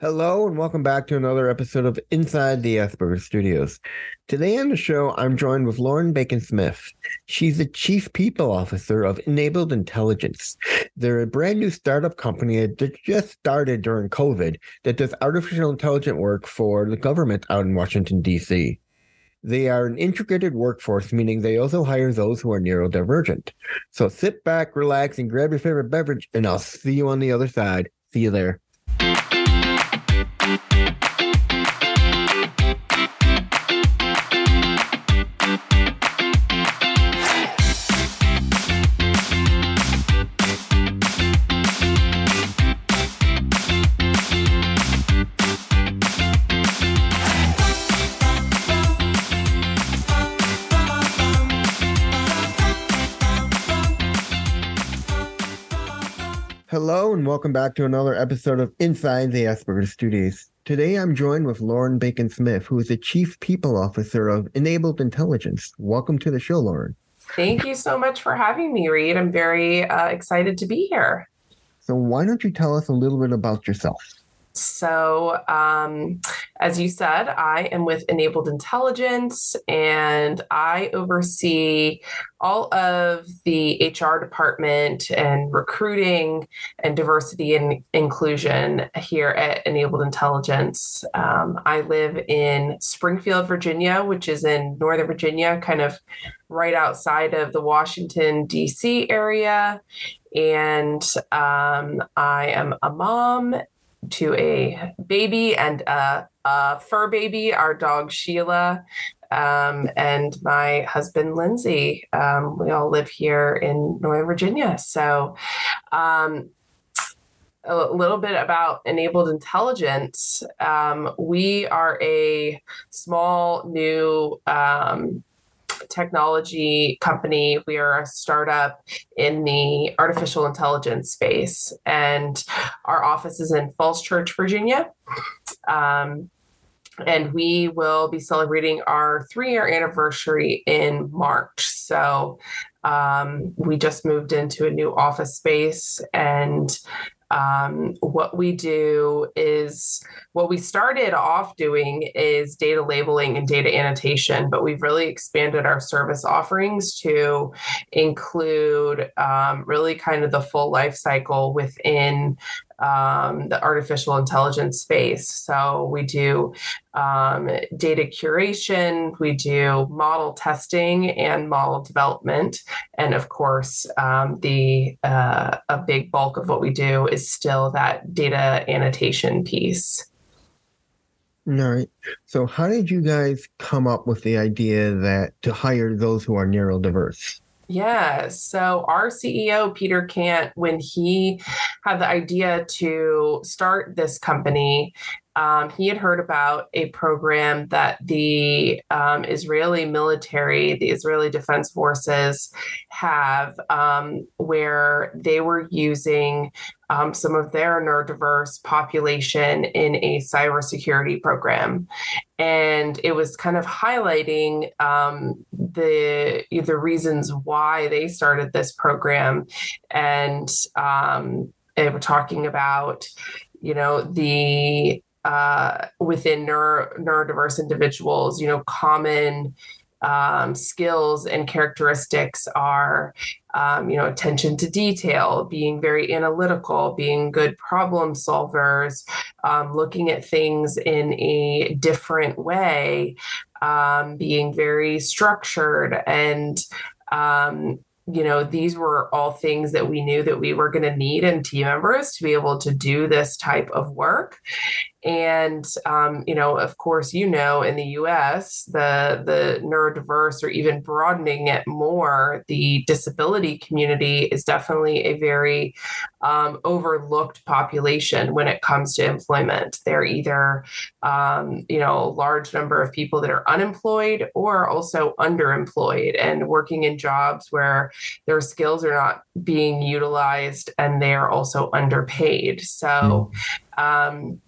Hello, and welcome back to another episode of Inside the Asperger Studios. Today on the show, I'm joined with Lauren Bacon Smith. She's the Chief People Officer of Enabled Intelligence. They're a brand new startup company that just started during COVID that does artificial intelligence work for the government out in Washington, D.C. They are an integrated workforce, meaning they also hire those who are neurodivergent. So sit back, relax, and grab your favorite beverage, and I'll see you on the other side. See you there. And welcome back to another episode of Inside the Asperger Studios. Today I'm joined with Lauren Bacon Smith, who is the Chief People Officer of Enabled Intelligence. Welcome to the show, Lauren. Thank you so much for having me, Reed. I'm very uh, excited to be here. So, why don't you tell us a little bit about yourself? So, um, as you said, I am with Enabled Intelligence and I oversee all of the HR department and recruiting and diversity and inclusion here at Enabled Intelligence. Um, I live in Springfield, Virginia, which is in Northern Virginia, kind of right outside of the Washington, D.C. area. And um, I am a mom to a baby and a, a fur baby, our dog Sheila, um, and my husband Lindsay. Um, we all live here in Northern Virginia. So, um, a little bit about enabled intelligence. Um, we are a small new um, technology company. We are a startup in the artificial intelligence space, and our office is in Falls Church, Virginia. Um, and we will be celebrating our three year anniversary in March. So um, we just moved into a new office space and um, what we do is what we started off doing is data labeling and data annotation, but we've really expanded our service offerings to include um, really kind of the full life cycle within um, the artificial intelligence space. So we do um, data curation, we do model testing and model development, and of course, um, the uh, a big bulk of what we do is still that data annotation piece. All right. So, how did you guys come up with the idea that to hire those who are neurodiverse? Yeah. So our CEO, Peter Kant, when he had the idea to start this company, um, he had heard about a program that the um, Israeli military, the Israeli Defense Forces, have um, where they were using um, some of their neurodiverse population in a cybersecurity program. And it was kind of highlighting um, the the reasons why they started this program, and um, they were talking about, you know, the uh, within neuro, neurodiverse individuals, you know, common um, skills and characteristics are, um, you know, attention to detail, being very analytical, being good problem solvers, um, looking at things in a different way, um, being very structured and um, you know these were all things that we knew that we were going to need in team members to be able to do this type of work and um, you know of course you know in the us the the neurodiverse or even broadening it more the disability community is definitely a very um, overlooked population when it comes to employment they're either um, you know a large number of people that are unemployed or also underemployed and working in jobs where their skills are not being utilized and they're also underpaid so mm. um,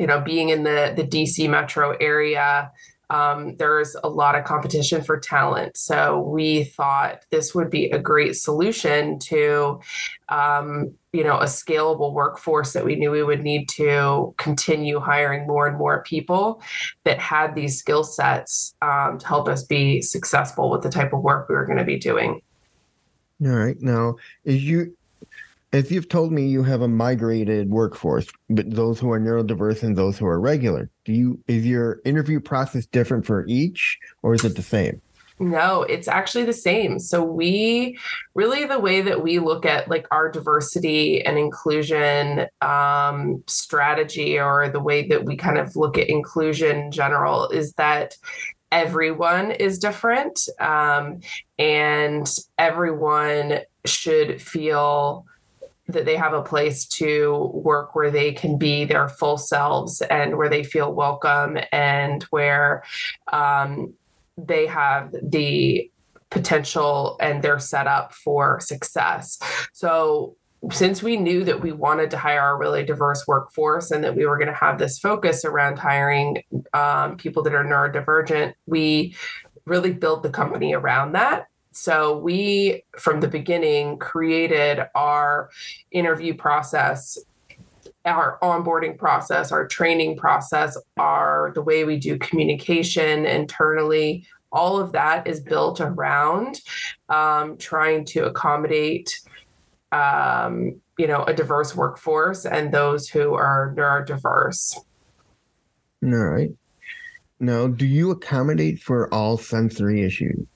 you know, being in the the DC metro area, um, there's a lot of competition for talent. So we thought this would be a great solution to, um, you know, a scalable workforce that we knew we would need to continue hiring more and more people that had these skill sets um, to help us be successful with the type of work we were going to be doing. All right. Now, you as you've told me, you have a migrated workforce, but those who are neurodiverse and those who are regular. Do you is your interview process different for each, or is it the same? No, it's actually the same. So we really the way that we look at like our diversity and inclusion um, strategy, or the way that we kind of look at inclusion in general, is that everyone is different, um, and everyone should feel that they have a place to work where they can be their full selves and where they feel welcome and where um, they have the potential and they're set up for success. So since we knew that we wanted to hire a really diverse workforce and that we were going to have this focus around hiring um, people that are neurodivergent, we really built the company around that. So we, from the beginning, created our interview process our onboarding process, our training process, our the way we do communication internally, all of that is built around um, trying to accommodate, um, you know, a diverse workforce and those who are neurodiverse. All right. Now, do you accommodate for all sensory issues?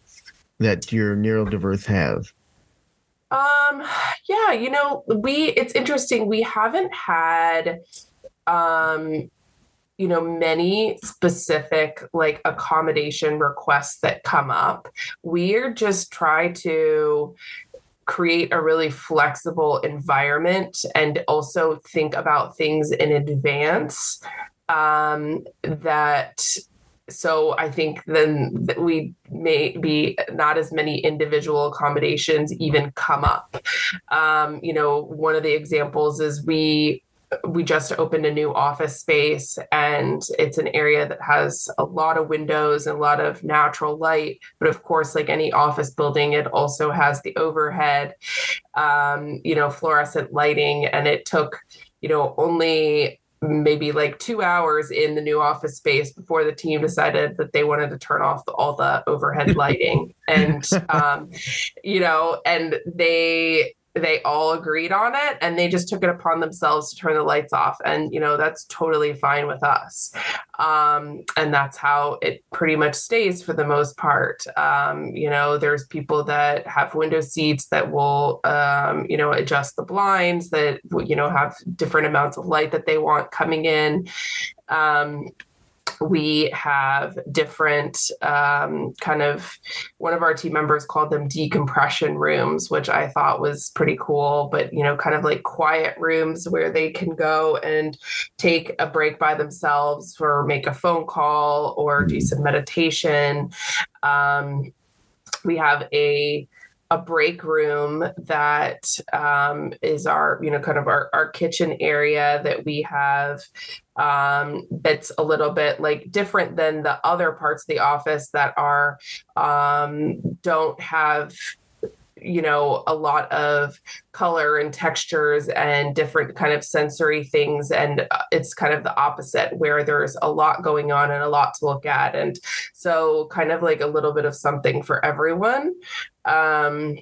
That your neurodiverse have? Um, yeah, you know, we it's interesting. We haven't had um you know many specific like accommodation requests that come up we're just try to create a really flexible environment and also think about things in advance um, that so I think then we may be not as many individual accommodations even come up. Um, you know, one of the examples is we we just opened a new office space and it's an area that has a lot of windows and a lot of natural light but of course like any office building it also has the overhead um, you know fluorescent lighting and it took you know only maybe like two hours in the new office space before the team decided that they wanted to turn off the, all the overhead lighting. And um, you know and they they all agreed on it and they just took it upon themselves to turn the lights off and you know that's totally fine with us. Um, and that's how it pretty much stays for the most part. Um, you know there's people that have window seats that will um, you know adjust the blinds that you know have different amounts of light that they want coming in. Um, we have different um, kind of one of our team members called them decompression rooms which i thought was pretty cool but you know kind of like quiet rooms where they can go and take a break by themselves or make a phone call or do some meditation. Um, we have a a break room that um, is our, you know, kind of our, our kitchen area that we have um, that's a little bit like different than the other parts of the office that are um, don't have you know a lot of color and textures and different kind of sensory things. And uh, it's kind of the opposite where there's a lot going on and a lot to look at. And so kind of like a little bit of something for everyone um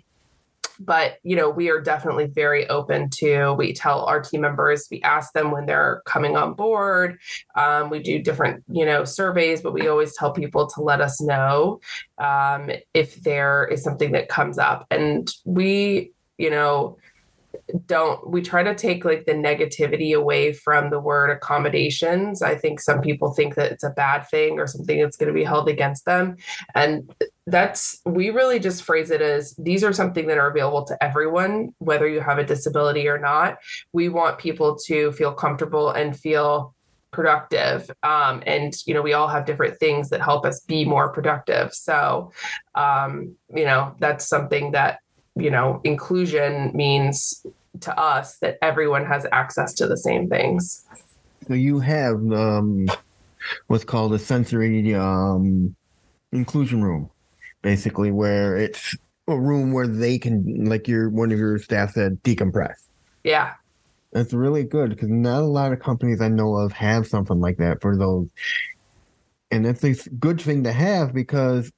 but you know we are definitely very open to we tell our team members we ask them when they're coming on board. Um, we do different you know surveys but we always tell people to let us know um, if there is something that comes up. And we you know don't we try to take like the negativity away from the word accommodations. I think some people think that it's a bad thing or something that's going to be held against them. And that's we really just phrase it as these are something that are available to everyone whether you have a disability or not. We want people to feel comfortable and feel productive um, and you know we all have different things that help us be more productive. So um, you know that's something that you know, inclusion means to us that everyone has access to the same things. So you have um, what's called a sensory um, inclusion room, basically, where it's a room where they can, like your one of your staff said, decompress. Yeah. That's really good because not a lot of companies I know of have something like that for those. And that's a good thing to have because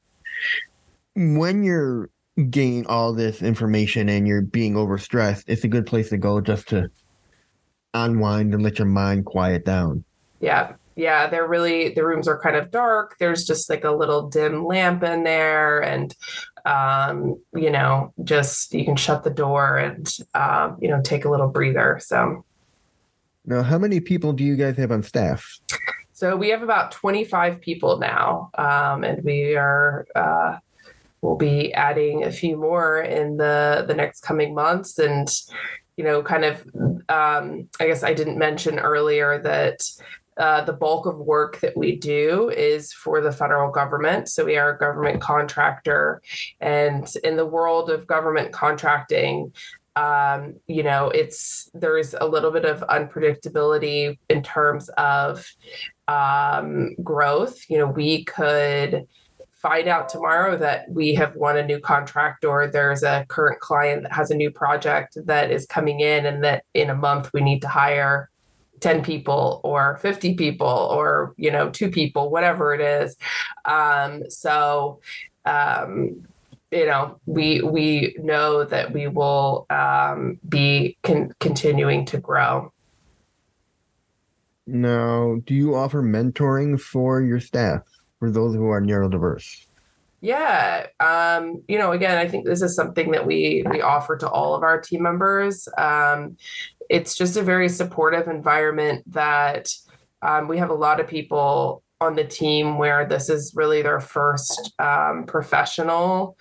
when you're getting all this information and you're being overstressed, it's a good place to go just to unwind and let your mind quiet down. Yeah. Yeah, they're really the rooms are kind of dark. There's just like a little dim lamp in there and um, you know, just you can shut the door and um, you know, take a little breather. So now how many people do you guys have on staff? So we have about 25 people now. Um, and we are uh, we'll be adding a few more in the the next coming months and you know kind of um, i guess i didn't mention earlier that uh, the bulk of work that we do is for the federal government. So we are a government contractor. And in the world of government contracting, um, you know, it's there's a little bit of unpredictability in terms of um, growth. You know, we could find out tomorrow that we have won a new contract or there's a current client that has a new project that is coming in and that in a month we need to hire 10 people or 50 people or you know two people whatever it is um, so um, you know we we know that we will um, be con- continuing to grow now do you offer mentoring for your staff for those who are neurodiverse? Yeah, um, you know, again, I think this is something that we we offer to all of our team members. Um, it's just a very supportive environment that um, we have a lot of people on the team where this is really their first um, professional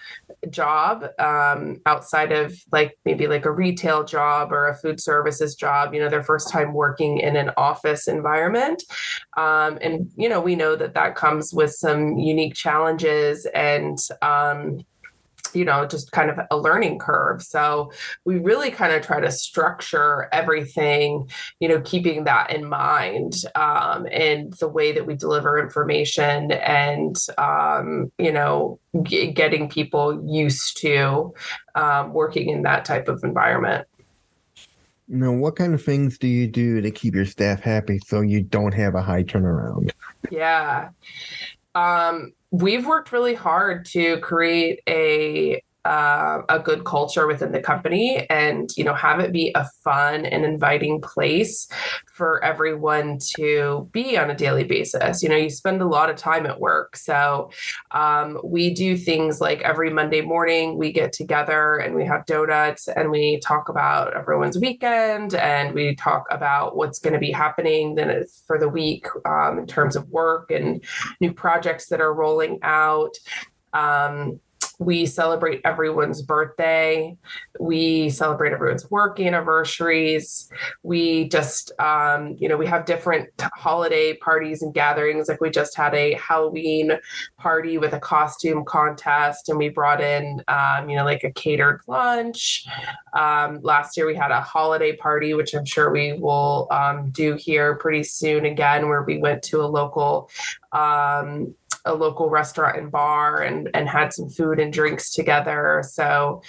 job um, outside of like maybe like a retail job or a food services job you know their first time working in an office environment. Um, and you know we know that that comes with some unique challenges and um, you know just kind of a learning curve. So we really kind of try to structure everything you know keeping that in mind um, and the way that we deliver information and um, you know g- getting people used to um, working in that type of environment. Now what kind of things do you do to keep your staff happy so you don't have a high turnaround? Yeah. Um we've worked really hard to create a uh, a good culture within the company and you know have it be a fun and inviting place for everyone to be on a daily basis. You know you spend a lot of time at work. So um, we do things like every monday morning we get together and we have donuts and we talk about everyone's weekend and we talk about what's going to be happening then for the week um, in terms of work and new projects that are rolling out. Um, we celebrate everyone's birthday. We celebrate everyone's work anniversaries. We just, um, you know, we have different holiday parties and gatherings. Like we just had a Halloween party with a costume contest, and we brought in, um, you know, like a catered lunch. Um, last year we had a holiday party, which I'm sure we will um, do here pretty soon again, where we went to a local um, a local restaurant and bar and and had some food and drinks together. So,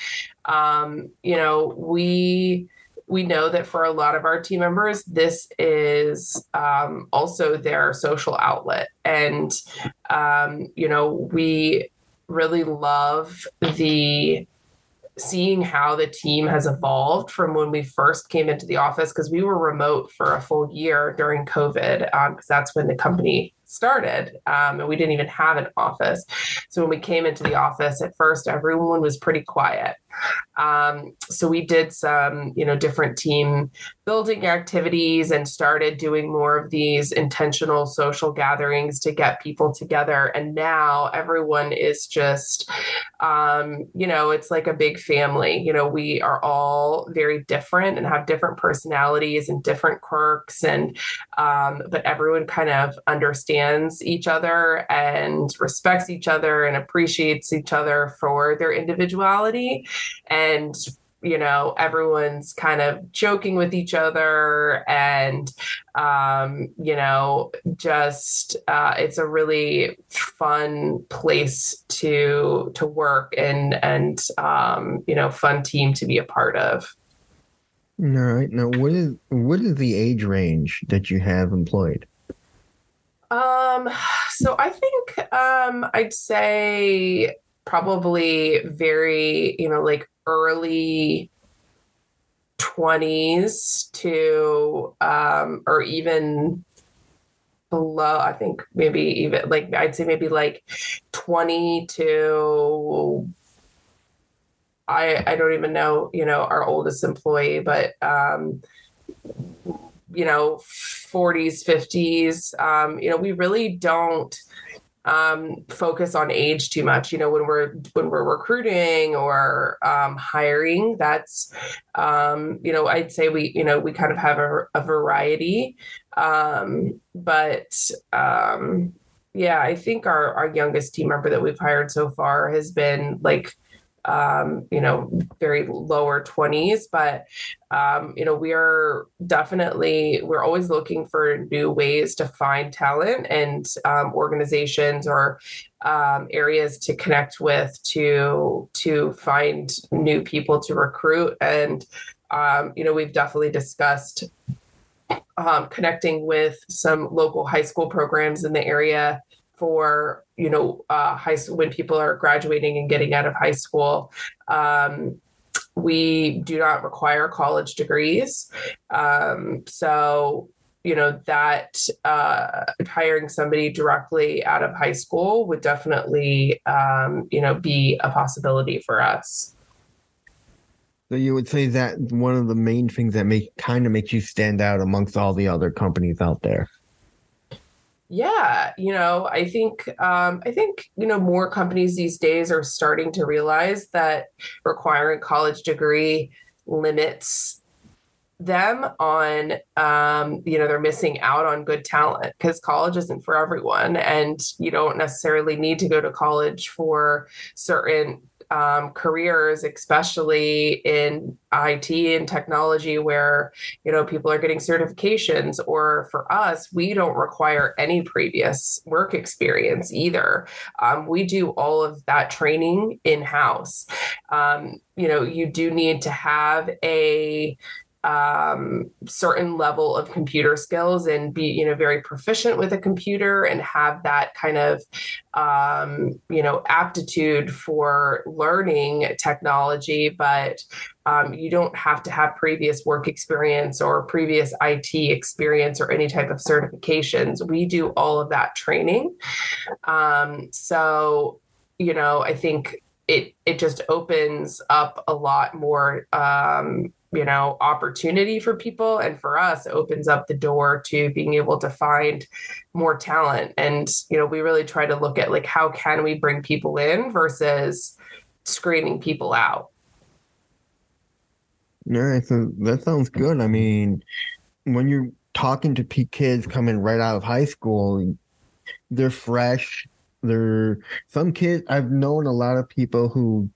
um, you know, we we know that for a lot of our team members, this is um, also their social outlet, and um, you know, we really love the seeing how the team has evolved from when we first came into the office because we were remote for a full year during COVID because um, that's when the company started um, and we didn't even have an office. So when we came into the office at first, everyone was pretty quiet. Um, so we did some, you know, different team building activities and started doing more of these intentional social gatherings to get people together. And now everyone is just, um, you know, it's like a big family. You know, we are all very different and have different personalities and different quirks, and um, but everyone kind of understands each other and respects each other and appreciates each other for their individuality and you know everyone's kind of joking with each other and um, you know just uh, it's a really fun place to to work and and um, you know fun team to be a part of. All right. Now what is what is the age range that you have employed? Um so i think um i'd say probably very you know like early 20s to um or even below i think maybe even like i'd say maybe like 20 to i i don't even know you know our oldest employee but um you know 40s 50s um you know we really don't um, focus on age too much. You know, when we're when we're recruiting or um, hiring, that's um, you know, I'd say we you know we kind of have a, a variety, um, but um, yeah, I think our our youngest team member that we've hired so far has been like um, you know, very lower 20s. But, um, you know, we are definitely, we're always looking for new ways to find talent and um, organizations or um, areas to connect with to to find new people to recruit. And, um, you know, we've definitely discussed um, connecting with some local high school programs in the area for you know uh, high school when people are graduating and getting out of high school. Um, we do not require college degrees. Um, so you know that uh, hiring somebody directly out of high school would definitely um, you know be a possibility for us. So you would say that one of the main things that make kind of makes you stand out amongst all the other companies out there yeah you know i think um, i think you know more companies these days are starting to realize that requiring college degree limits them on um, you know they're missing out on good talent because college isn't for everyone and you don't necessarily need to go to college for certain um, careers, especially in IT and technology, where you know people are getting certifications. Or for us, we don't require any previous work experience either. Um, we do all of that training in house. Um, you know, you do need to have a um, certain level of computer skills and be you know very proficient with a computer and have that kind of um, you know aptitude for learning technology but um, you don't have to have previous work experience or previous IT experience or any type of certifications. We do all of that training. Um, so, you know, I think it it just opens up a lot more um, you know opportunity for people and for us opens up the door to being able to find more talent. And you know we really try to look at like how can we bring people in versus screening people out? Right so that sounds good. I mean when you're talking to kids coming right out of high school they're fresh. They're some kids i've known a lot of people who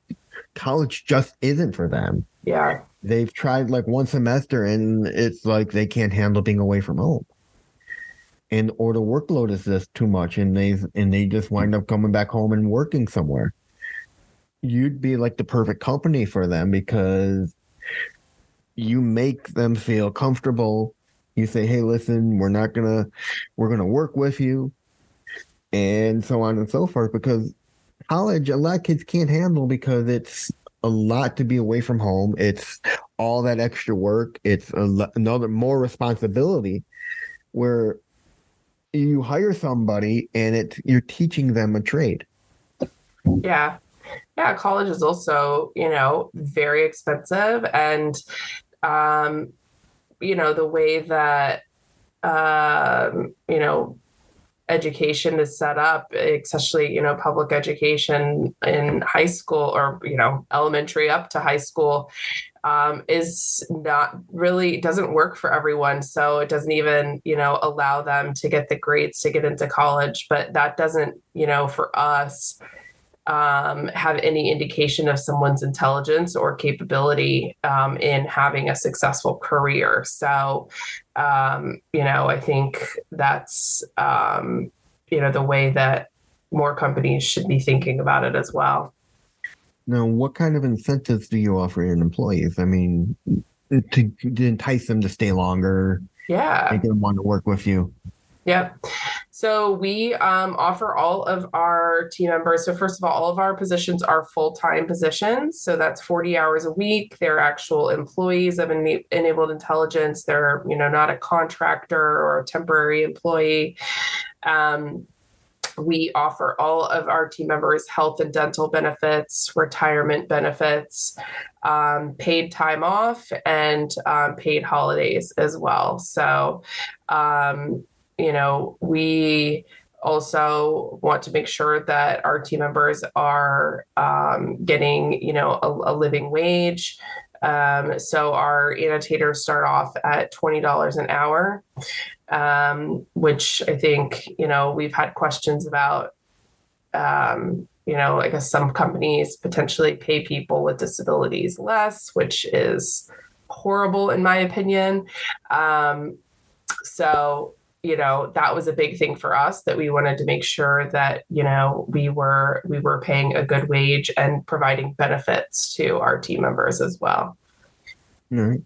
college just isn't for them. Yeah they've tried like one semester and it's like they can't handle being away from home. And or the workload is just too much and they and they just wind up coming back home and working somewhere. You'd be like the perfect company for them because you make them feel comfortable. You say hey listen we're not gonna we're gonna work with you and so on and so forth because college a lot of kids can't handle because it's a lot to be away from home. It's all that extra work. It's a, another more responsibility where you hire somebody and it you're teaching them a trade. Yeah. Yeah, college is also, you know, very expensive and um you know, the way that um, you know, education is set up, especially, you know, public education in high school or, you know, elementary up to high school, um, is not really doesn't work for everyone. So it doesn't even, you know, allow them to get the grades to get into college. But that doesn't, you know, for us, um, have any indication of someone's intelligence or capability um, in having a successful career. So, um, you know, I think that's, um, you know, the way that more companies should be thinking about it as well. Now, what kind of incentives do you offer your employees? I mean, to, to entice them to stay longer, yeah, make them want to work with you. Yep. So we um, offer all of our team members. So first of all, all of our positions are full-time positions. So that's 40 hours a week. They're actual employees of enabled intelligence. They're, you know, not a contractor or a temporary employee. Um, we offer all of our team members health and dental benefits, retirement benefits, um, paid time off, and um, paid holidays as well. So, um, you know, we also want to make sure that our team members are um, getting, you know, a, a living wage. Um, so our annotators start off at twenty dollars an hour, um, which I think you know we've had questions about. Um, you know, I guess some companies potentially pay people with disabilities less, which is horrible in my opinion. Um, so you know that was a big thing for us that we wanted to make sure that you know we were we were paying a good wage and providing benefits to our team members as well. All right.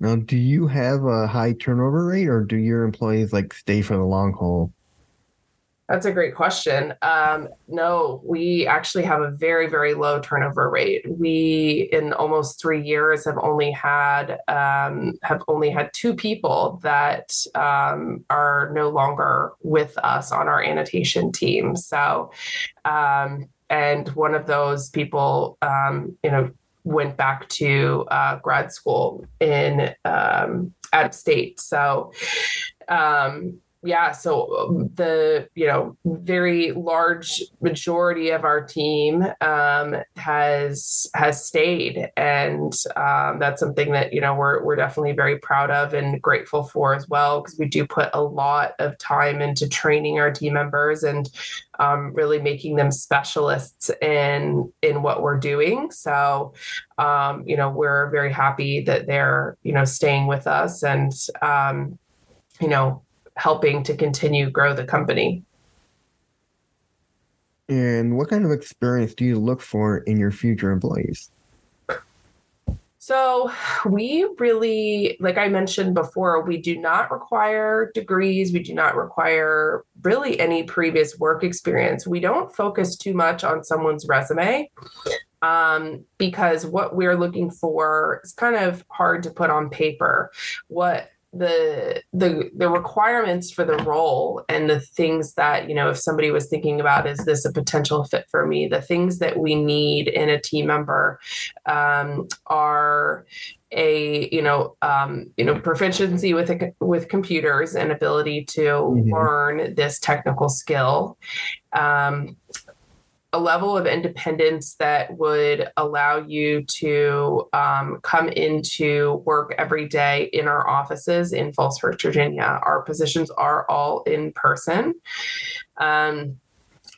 Now do you have a high turnover rate or do your employees like stay for the long haul that's a great question. Um, no, we actually have a very, very low turnover rate. We, in almost three years, have only had um, have only had two people that um, are no longer with us on our annotation team. So, um, and one of those people, um, you know, went back to uh, grad school in um, out of state. So. Um, yeah, so um, the you know very large majority of our team um, has has stayed, and um, that's something that you know we're we're definitely very proud of and grateful for as well because we do put a lot of time into training our team members and um, really making them specialists in in what we're doing. So um, you know we're very happy that they're you know staying with us and um, you know helping to continue grow the company. And what kind of experience do you look for in your future employees? So, we really, like I mentioned before, we do not require degrees. We do not require really any previous work experience. We don't focus too much on someone's resume um, because what we're looking for is kind of hard to put on paper. What the the the requirements for the role and the things that you know if somebody was thinking about is this a potential fit for me the things that we need in a team member um, are a you know um, you know proficiency with a, with computers and ability to mm-hmm. learn this technical skill um, a level of independence that would allow you to um, come into work every day in our offices in Falls Church, Virginia. Our positions are all in person. Um,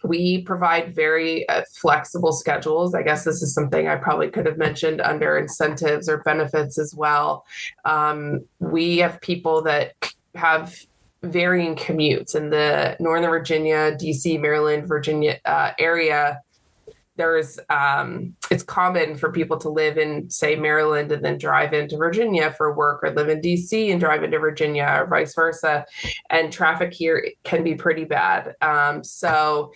we provide very uh, flexible schedules. I guess this is something I probably could have mentioned under incentives or benefits as well. Um, we have people that have varying commutes in the Northern Virginia, DC, Maryland, Virginia uh, area. There's um, it's common for people to live in say Maryland and then drive into Virginia for work, or live in DC and drive into Virginia, or vice versa. And traffic here can be pretty bad. Um, so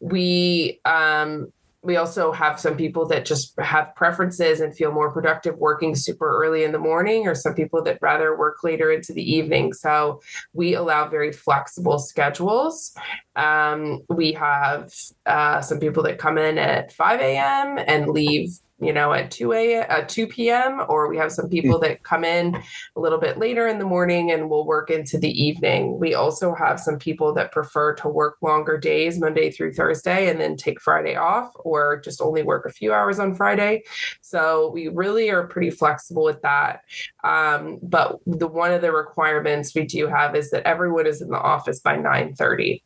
we um, we also have some people that just have preferences and feel more productive working super early in the morning, or some people that rather work later into the evening. So we allow very flexible schedules. Um, we have uh, some people that come in at 5 a.m. and leave you know, at 2 a uh, 2 p.m. or we have some people that come in a little bit later in the morning and we'll work into the evening. We also have some people that prefer to work longer days, Monday through Thursday, and then take Friday off or just only work a few hours on Friday. So we really are pretty flexible with that. Um, but the one of the requirements we do have is that everyone is in the office by 9 30.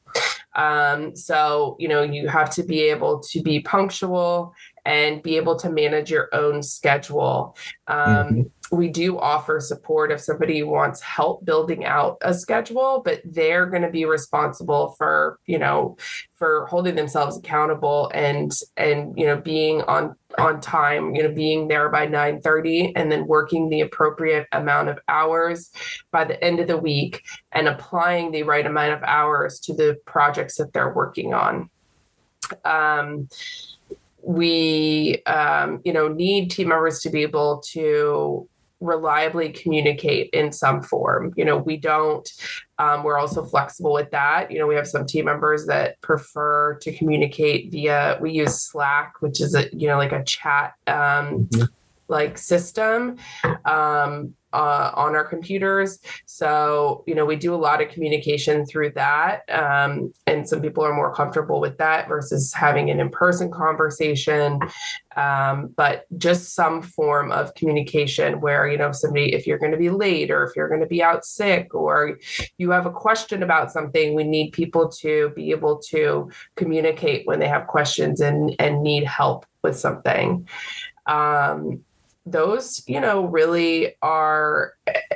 Um, so, you know, you have to be able to be punctual and be able to manage your own schedule. Um, mm-hmm we do offer support if somebody wants help building out a schedule but they're going to be responsible for you know for holding themselves accountable and and you know being on on time you know being there by 9 30 and then working the appropriate amount of hours by the end of the week and applying the right amount of hours to the projects that they're working on um, we um, you know need team members to be able to reliably communicate in some form. You know, we don't, um, we're also flexible with that. You know, we have some team members that prefer to communicate via, we use Slack, which is a, you know, like a chat um, mm-hmm. Like system. Um, uh, on our computers. So, you know, we do a lot of communication through that. Um, and some people are more comfortable with that versus having an in person conversation. Um, but just some form of communication where, you know, if somebody, if you're going to be late or if you're going to be out sick or you have a question about something, we need people to be able to communicate when they have questions and, and need help with something. Um, those you know really are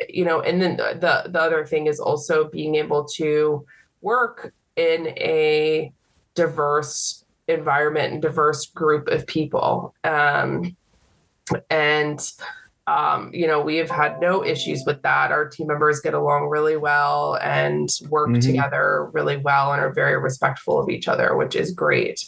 you know and then the the other thing is also being able to work in a diverse environment and diverse group of people um, and um, you know, we have had no issues with that. Our team members get along really well and work mm-hmm. together really well and are very respectful of each other, which is great.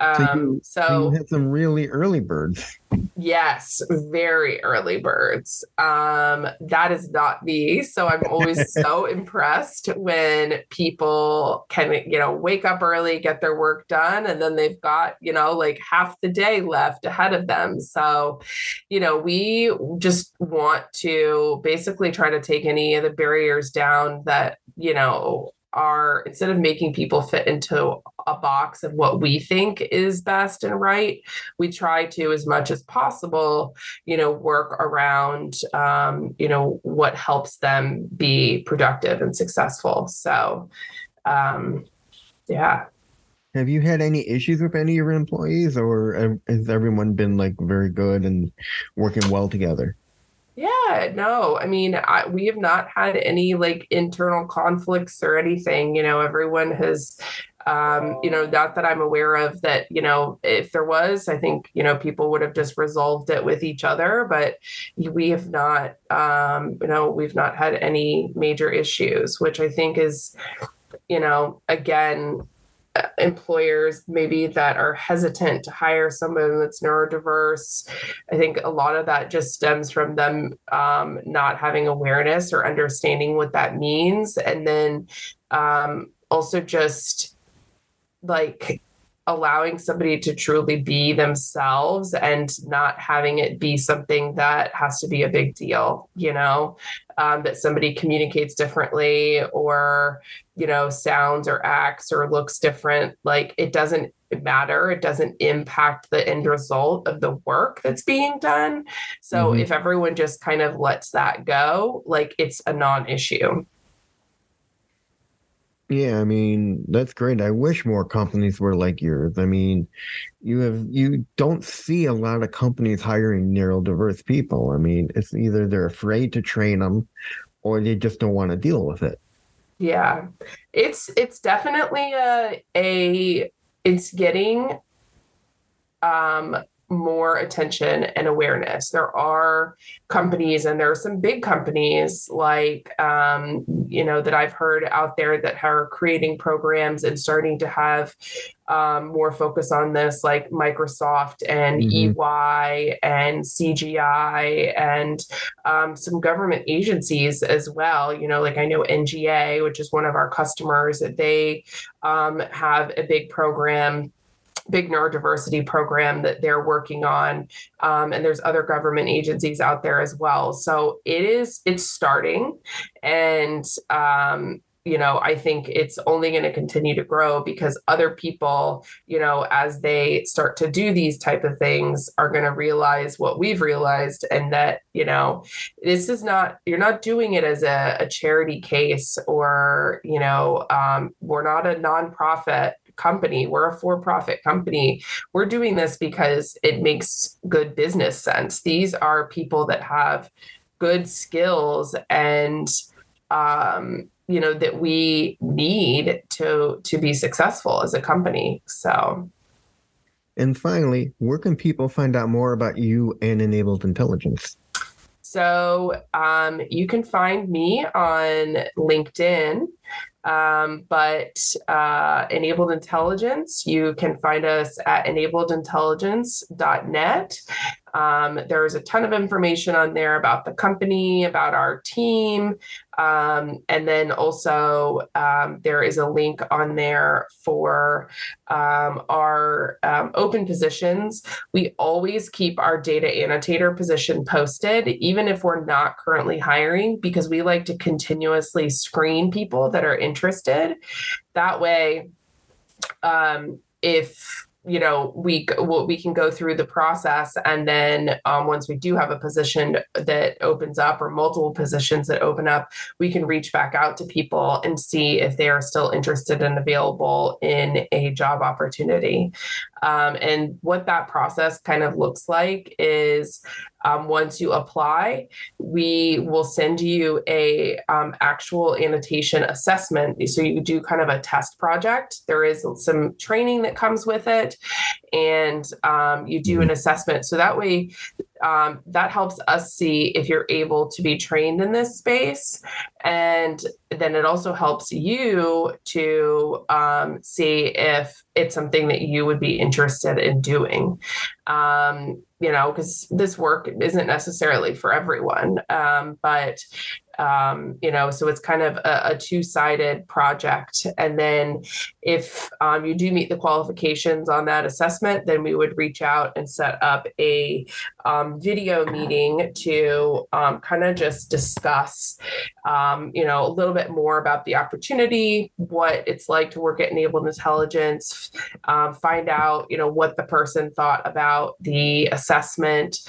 Um, so, you, so you had some really early birds. Yes, very early birds. Um, that is not me. So I'm always so impressed when people can, you know, wake up early, get their work done, and then they've got, you know, like half the day left ahead of them. So, you know, we just want to basically try to take any of the barriers down that, you know, are instead of making people fit into a box of what we think is best and right we try to as much as possible you know work around um, you know what helps them be productive and successful. So um, yeah. Have you had any issues with any of your employees or has everyone been like very good and working well together yeah, no, I mean, I, we have not had any like internal conflicts or anything. You know, everyone has, um, you know, not that I'm aware of that, you know, if there was, I think, you know, people would have just resolved it with each other, but we have not, um, you know, we've not had any major issues, which I think is, you know, again, employers maybe that are hesitant to hire someone that's neurodiverse. I think a lot of that just stems from them um, not having awareness or understanding what that means. And then um, also just like allowing somebody to truly be themselves and not having it be something that has to be a big deal, you know, um, that somebody communicates differently or, you know, sounds or acts or looks different. Like it doesn't matter. It doesn't impact the end result of the work that's being done. So mm-hmm. if everyone just kind of lets that go, like it's a non issue. Yeah, I mean, that's great. I wish more companies were like yours. I mean, you have you don't see a lot of companies hiring neurodiverse people. I mean, it's either they're afraid to train them or they just don't want to deal with it. Yeah. It's it's definitely a a it's getting um more attention and awareness. There are companies, and there are some big companies like, um, you know, that I've heard out there that are creating programs and starting to have um, more focus on this, like Microsoft and mm-hmm. EY and CGI and um, some government agencies as well. You know, like I know NGA, which is one of our customers, that they um, have a big program big neurodiversity program that they're working on um, and there's other government agencies out there as well. So it is it's starting and um, you know, I think it's only going to continue to grow because other people, you know, as they start to do these type of things, are going to realize what we've realized, and that you know, this is not you're not doing it as a, a charity case or you know, um, we're not a nonprofit company. We're a for profit company. We're doing this because it makes good business sense. These are people that have good skills and um, you know that we need to to be successful as a company so and finally where can people find out more about you and enabled intelligence so um, you can find me on linkedin um, but uh, enabled intelligence you can find us at enabledintelligence.net um, there's a ton of information on there about the company, about our team. Um, and then also, um, there is a link on there for um, our um, open positions. We always keep our data annotator position posted, even if we're not currently hiring, because we like to continuously screen people that are interested. That way, um, if you know we we can go through the process and then um, once we do have a position that opens up or multiple positions that open up we can reach back out to people and see if they are still interested and available in a job opportunity um, and what that process kind of looks like is um, once you apply, we will send you a um, actual annotation assessment. So you do kind of a test project. There is some training that comes with it, and um, you do an mm-hmm. assessment. So that way, um, that helps us see if you're able to be trained in this space. And then it also helps you to um, see if it's something that you would be interested in doing. Um, you know, because this work isn't necessarily for everyone. Um, but um, you know, so it's kind of a, a two-sided project. And then if um, you do meet the qualifications on that assessment, then we would reach out and set up a um, video meeting to um, kind of just discuss, um, you know, a little bit more about the opportunity, what it's like to work at Enabled Intelligence, um, find out, you know, what the person thought about the assessment.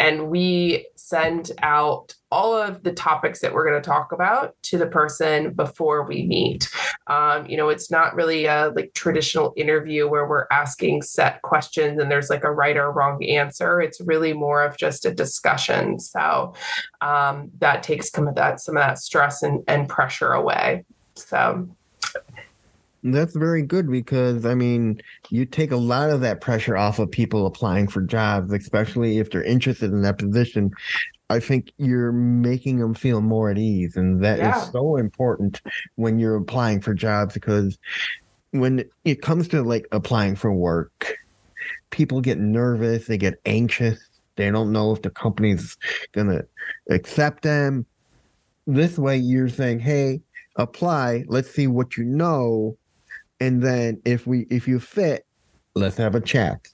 And we send out all of the topics that we're going to talk about to the person before we meet. Um, you know, it's not really a like traditional interview where we're asking set questions and there's like a right or wrong answer. It's really more of just a discussion. So um, that takes some of that some of that stress and, and pressure away. So that's very good because I mean, you take a lot of that pressure off of people applying for jobs, especially if they're interested in that position. I think you're making them feel more at ease, and that yeah. is so important when you're applying for jobs because when it comes to like applying for work, people get nervous, they get anxious, they don't know if the company's gonna accept them. This way, you're saying, "Hey, apply. Let's see what you know." And then if we if you fit, let's have a chat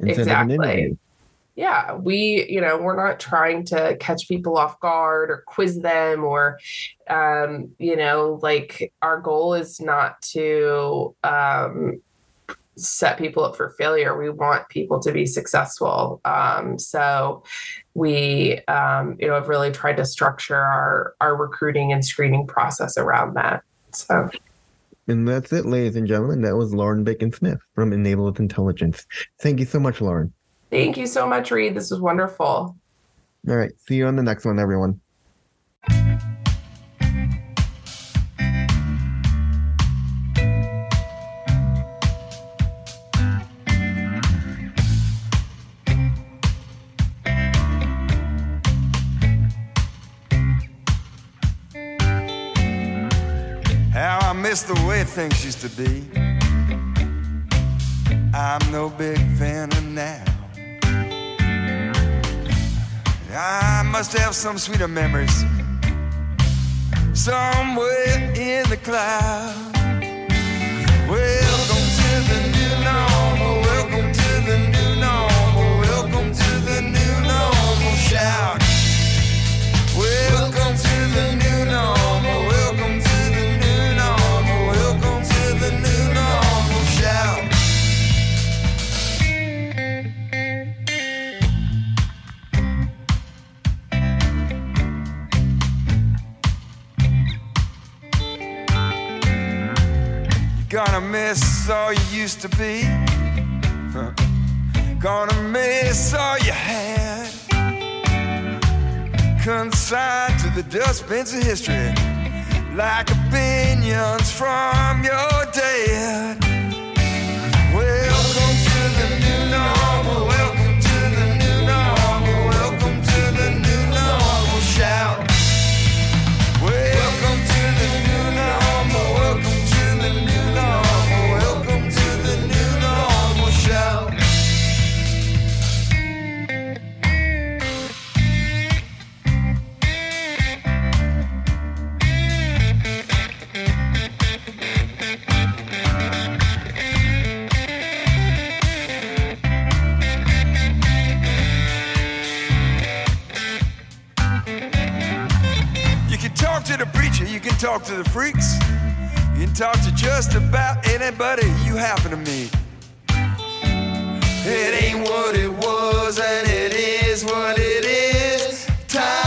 instead exactly. of an interview. Yeah, we, you know, we're not trying to catch people off guard or quiz them or, um, you know, like our goal is not to um, set people up for failure. We want people to be successful. Um, so we, um, you know, have really tried to structure our our recruiting and screening process around that. So. And that's it, ladies and gentlemen. That was Lauren Bacon Smith from Enabled Intelligence. Thank you so much, Lauren. Thank you so much, Reed. This was wonderful. All right. See you on the next one, everyone. Things used to be. I'm no big fan of now. I must have some sweeter memories somewhere in the cloud. Miss all you used to be. Gonna miss all you had. Consigned to the dustbins of history, like opinions from your dad. can talk to the freaks. You can talk to just about anybody you happen to meet. It ain't what it was, and it is what it is. Time